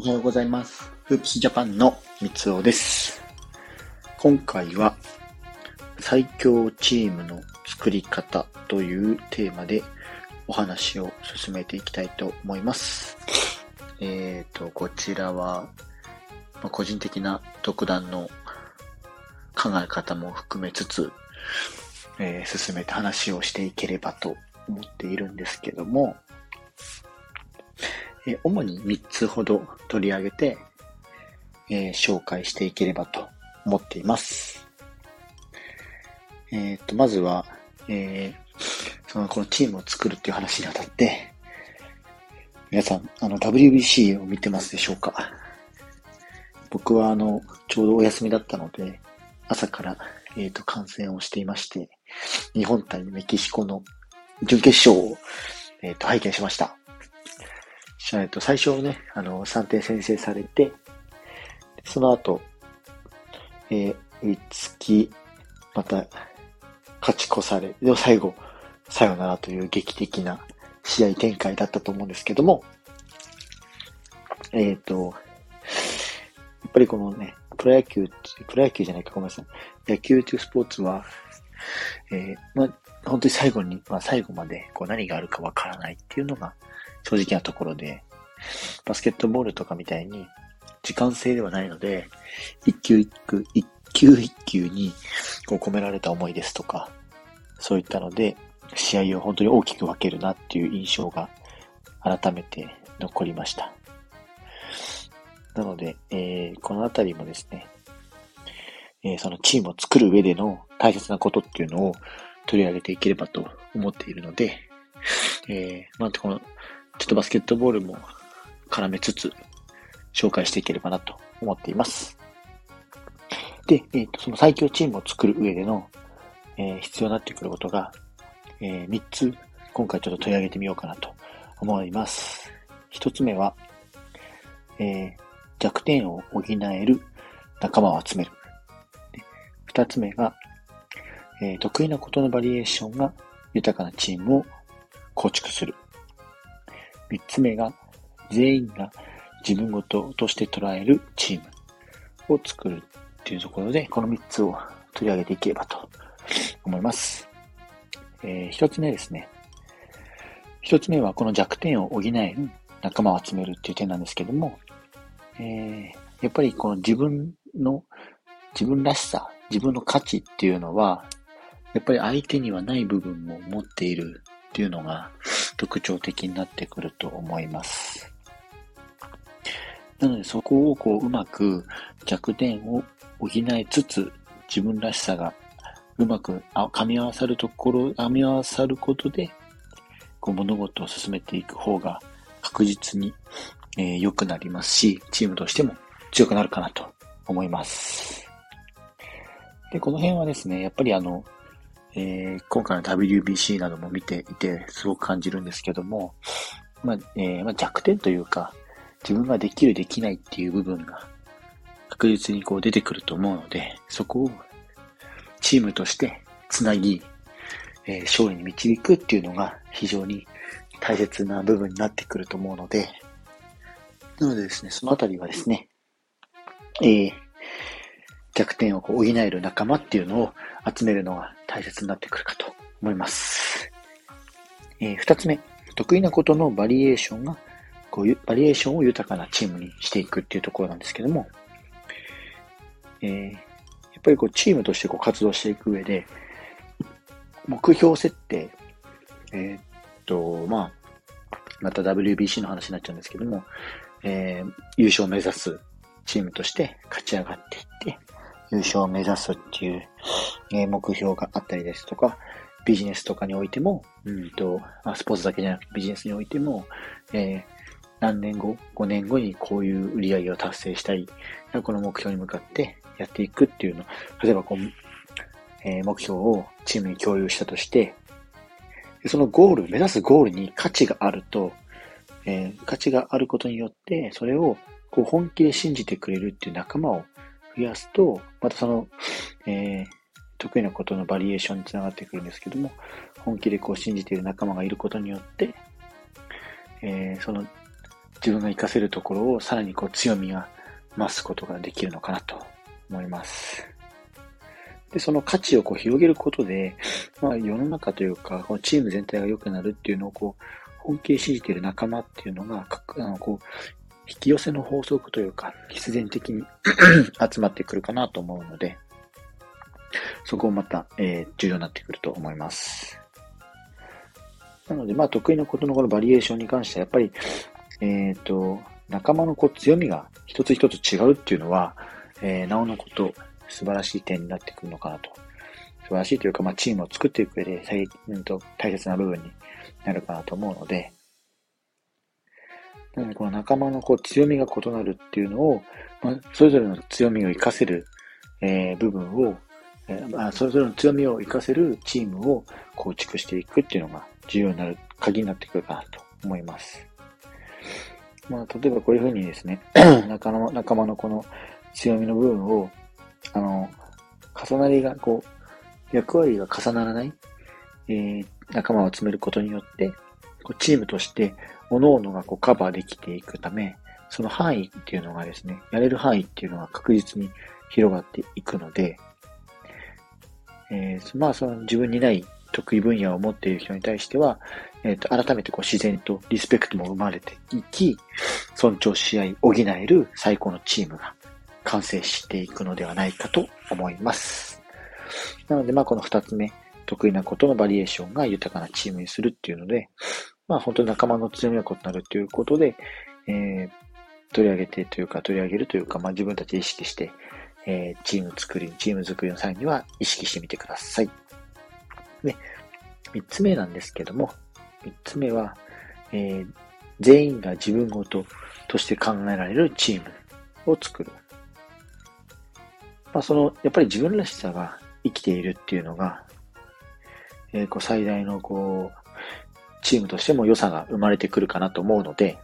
おはようございます。フープスジャパンの三つおです。今回は最強チームの作り方というテーマでお話を進めていきたいと思います。えーと、こちらは、ま個人的な独断の考え方も含めつつ、えー進めて話をしていければと思っているんですけども、え主に3つほど取り上げて、えー紹介していければと思っています。えっ、と、まずは、えーその、このチームを作るっていう話にあたって、皆さん、あの、WBC を見てますでしょうか僕は、あの、ちょうどお休みだったので、朝から、えっ、と、観戦をしていまして、日本対メキシコの準決勝を、えっ、と、拝見しました。えっと、最初ね、あの、3点先制されて、その後、えー追いつき、また、勝ち越され、でも最後、さよならという劇的な試合展開だったと思うんですけども、えっ、と、やっぱりこのね、プロ野球、プロ野球じゃないか、ごめんなさい。野球というスポーツは、えーまあ、本当に最後に、まあ、最後までこう何があるかわからないっていうのが正直なところで、バスケットボールとかみたいに時間制ではないので、一球一球、一球一球にこう込められた思いですとか、そういったので、試合を本当に大きく分けるなっていう印象が改めて残りました。なので、えーこのあたりもですね、えーそのチームを作る上での大切なことっていうのを取り上げていければと思っているので、えー、まあ、この、ちょっとバスケットボールも絡めつつ、紹介していければなと思っています。で、えっ、と、その最強チームを作る上での、えー必要になってくることが、え3つ、今回ちょっと取り上げてみようかなと思います。1つ目は、え弱点を補える仲間を集める。2つ目が、え得意なことのバリエーションが豊かなチームを構築する。三つ目が、全員が自分ごととして捉えるチームを作るっていうところで、この三つを取り上げていければと思います。えー一つ目ですね。一つ目はこの弱点を補える仲間を集めるっていう点なんですけども、えーやっぱりこの自分の、自分らしさ、自分の価値っていうのは、やっぱり相手にはない部分も持っているっていうのが特徴的になってくると思います。なのでそこをこううまく弱点を補いつつ自分らしさがうまく噛み合わさるところ、噛み合わさることでこう物事を進めていく方が確実に、えー良くなりますし、チームとしても強くなるかなと思います。で、この辺はですね、やっぱりあの、えー今回の WBC なども見ていてすごく感じるんですけども、まあえーまあ、弱点というか、自分ができるできないっていう部分が確実にこう出てくると思うので、そこをチームとしてつなぎ、えー勝利に導くっていうのが非常に大切な部分になってくると思うので、なのでですね、そのあたりはですね、えー弱点をこう補える仲間っていうのを集めるのが大切になってくるかと思います。えー二つ目、得意なことのバリエーションが、こういう、バリエーションを豊かなチームにしていくっていうところなんですけども、えーやっぱりこうチームとしてこう活動していく上で、目標設定、えーっと、まあ、また WBC の話になっちゃうんですけども、えー優勝を目指すチームとして勝ち上がっていって、優勝を目指すっていう、え目標があったりですとか、ビジネスとかにおいても、うんと、あ、スポーツだけじゃなくてビジネスにおいても、えー何年後、5年後にこういう売り上げを達成したい、この目標に向かってやっていくっていうの、例えばこう、えー目標をチームに共有したとして、そのゴール、目指すゴールに価値があると、えー価値があることによって、それをこう本気で信じてくれるっていう仲間を増やすと、またその、えー得意なことのバリエーションにつながってくるんですけども、本気でこう信じている仲間がいることによって、えーその自分が活かせるところをさらにこう強みが増すことができるのかなと思います。で、その価値をこう広げることで、まあ世の中というか、このチーム全体が良くなるっていうのをこう、本気で信じている仲間っていうのが、あのこう、引き寄せの法則というか、必然的に 集まってくるかなと思うので、そこをまた、えー、重要になってくると思います。なので、まあ、得意なことのこのバリエーションに関しては、やっぱり、えっ、ー、と、仲間のこう強みが一つ一つ違うっていうのは、えー、なおのこと、素晴らしい点になってくるのかなと。素晴らしいというか、まあ、チームを作っていく上で大,、うん、と大切な部分になるかなと思うので、この仲間のこう強みが異なるっていうのを、まあ、それぞれの強みを活かせる、えー、部分を、えーまあ、それぞれの強みを活かせるチームを構築していくっていうのが重要になる、鍵になってくるかなと思います。まあ、例えばこういうふうにですね、仲間仲間のこの強みの部分を、あの、重なりが、こう、役割が重ならない、えー、仲間を集めることによって、こうチームとして、各々がこうカバーできていくため、その範囲っていうのがですね、やれる範囲っていうのが確実に広がっていくので、えー、まあその自分にない得意分野を持っている人に対しては、えっ、ー、と、改めてこう自然とリスペクトも生まれていき、尊重し合い、補える最高のチームが完成していくのではないかと思います。なので、まあこの二つ目、得意なことのバリエーションが豊かなチームにするっていうので、まあ本当に仲間の強みが異なるということで、えー、取り上げてというか取り上げるというか、まあ自分たちで意識して、えー、チーム作り、チーム作りの際には意識してみてください。で、三つ目なんですけども、三つ目は、えー、全員が自分ごととして考えられるチームを作る。まあ、その、やっぱり自分らしさが生きているっていうのが、えー、こう最大のこう、チームとしても良さが生まれてくるかなと思うので、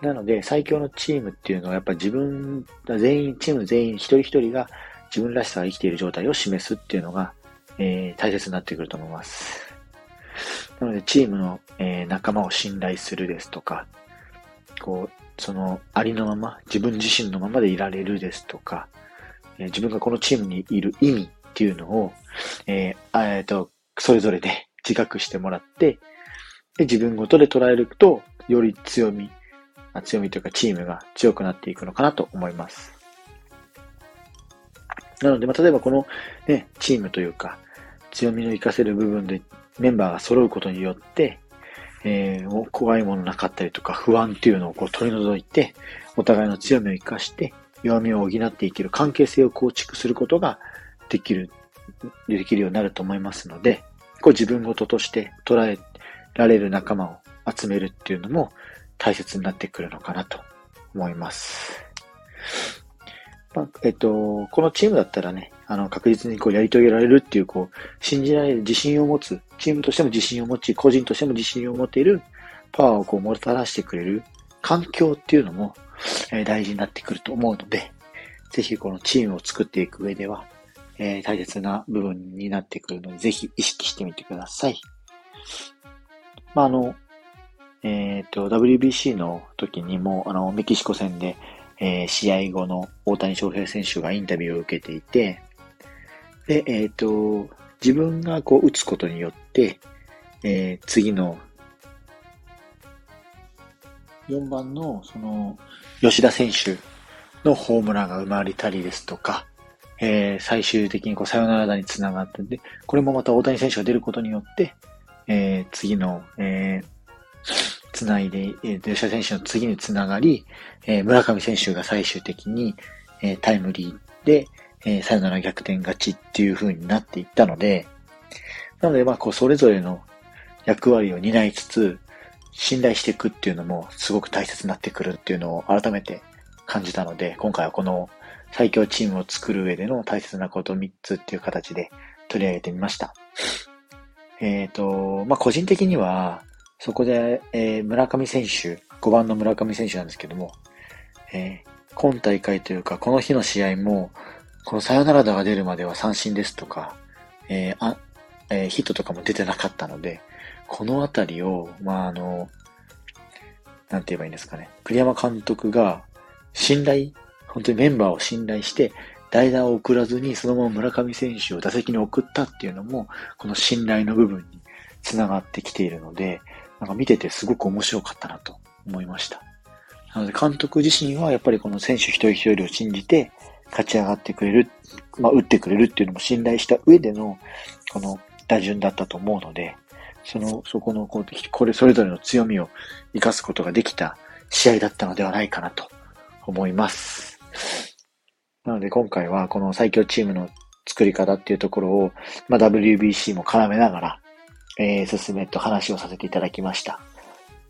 なので、最強のチームっていうのはやっぱ自分、全員、チーム全員一人一人が自分らしさが生きている状態を示すっていうのが、えー、大切になってくると思います。なので、チームの、えー、仲間を信頼するですとか、こう、そのありのまま、自分自身のままでいられるですとか、えー、自分がこのチームにいる意味っていうのを、えー、えっと、それぞれで自覚してもらって、で、自分ごとで捉えると、より強み、強みというかチームが強くなっていくのかなと思います。なので、まあ、例えばこのね、チームというか、強みの活かせる部分でメンバーが揃うことによって、えー、怖いものなかったりとか不安っていうのをこう取り除いて、お互いの強みを活かして、弱みを補っていける関係性を構築することができる、できるようになると思いますので、こう自分事として捉えられる仲間を集めるっていうのも大切になってくるのかなと思います。まあ、えっと、このチームだったらね、あの、確実にこうやり遂げられるっていう、こう、信じられる自信を持つ、チームとしても自信を持ち、個人としても自信を持っているパワーをこうもたらしてくれる環境っていうのも、えー、大事になってくると思うので、ぜひこのチームを作っていく上では、えー、大切な部分になってくるので、ぜひ意識してみてください。まあ、あの、えっ、ー、と、WBC の時にも、あの、メキシコ戦で、えー、試合後の大谷翔平選手がインタビューを受けていて、で、えっ、と、自分がこう打つことによって、えー、次の4番のその吉田選手のホームランが生まれたりですとか、えー、最終的にこうサヨナラ打につながってで、これもまた大谷選手が出ることによって、えー、次の、えー、つないで、えー、吉田選手の次につながり、えー、村上選手が最終的に、えー、タイムリーで、えー、さよなら逆転勝ちっていう風になっていったので、なので、まあ、こう、それぞれの役割を担いつつ、信頼していくっていうのもすごく大切になってくるっていうのを改めて感じたので、今回はこの最強チームを作る上での大切なこと3つっていう形で取り上げてみました。えっ、ー、と、まあ、個人的には、そこで、えー、村上選手、5番の村上選手なんですけども、えー、今大会というか、この日の試合も、このサヨナラ打が出るまでは三振ですとか、えー、あ、えー、ヒットとかも出てなかったので、このあたりを、まあ、あの、なんて言えばいいんですかね。栗山監督が信頼、本当にメンバーを信頼して、代打を送らずにそのまま村上選手を打席に送ったっていうのも、この信頼の部分につながってきているので、なんか見ててすごく面白かったなと思いました。なので監督自身はやっぱりこの選手一人一人を信じて勝ち上がってくれる、まあ打ってくれるっていうのも信頼した上でのこの打順だったと思うので、その、そこのこう、これそれぞれの強みを活かすことができた試合だったのではないかなと思います。なので今回はこの最強チームの作り方っていうところを、まあ、WBC も絡めながら、えー、進めと話をさせていただきました。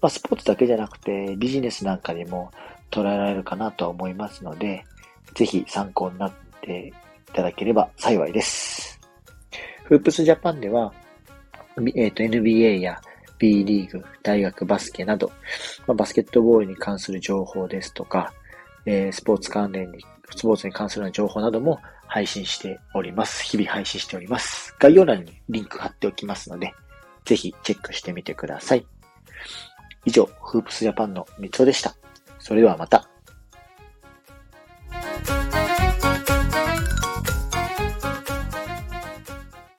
まあ、スポーツだけじゃなくて、ビジネスなんかにも捉えられるかなとは思いますので、ぜひ参考になっていただければ幸いです。フープスジャパンでは、え、ー、と、NBA や B リーグ、大学バスケなど、まあ、バスケットボールに関する情報ですとか、えー、スポーツ関連に、スポーツに関する情報なども配信しております。日々配信しております。概要欄にリンク貼っておきますので、ぜひチェックしてみてください。以上、フープスジャパンの三つでした。それではまた。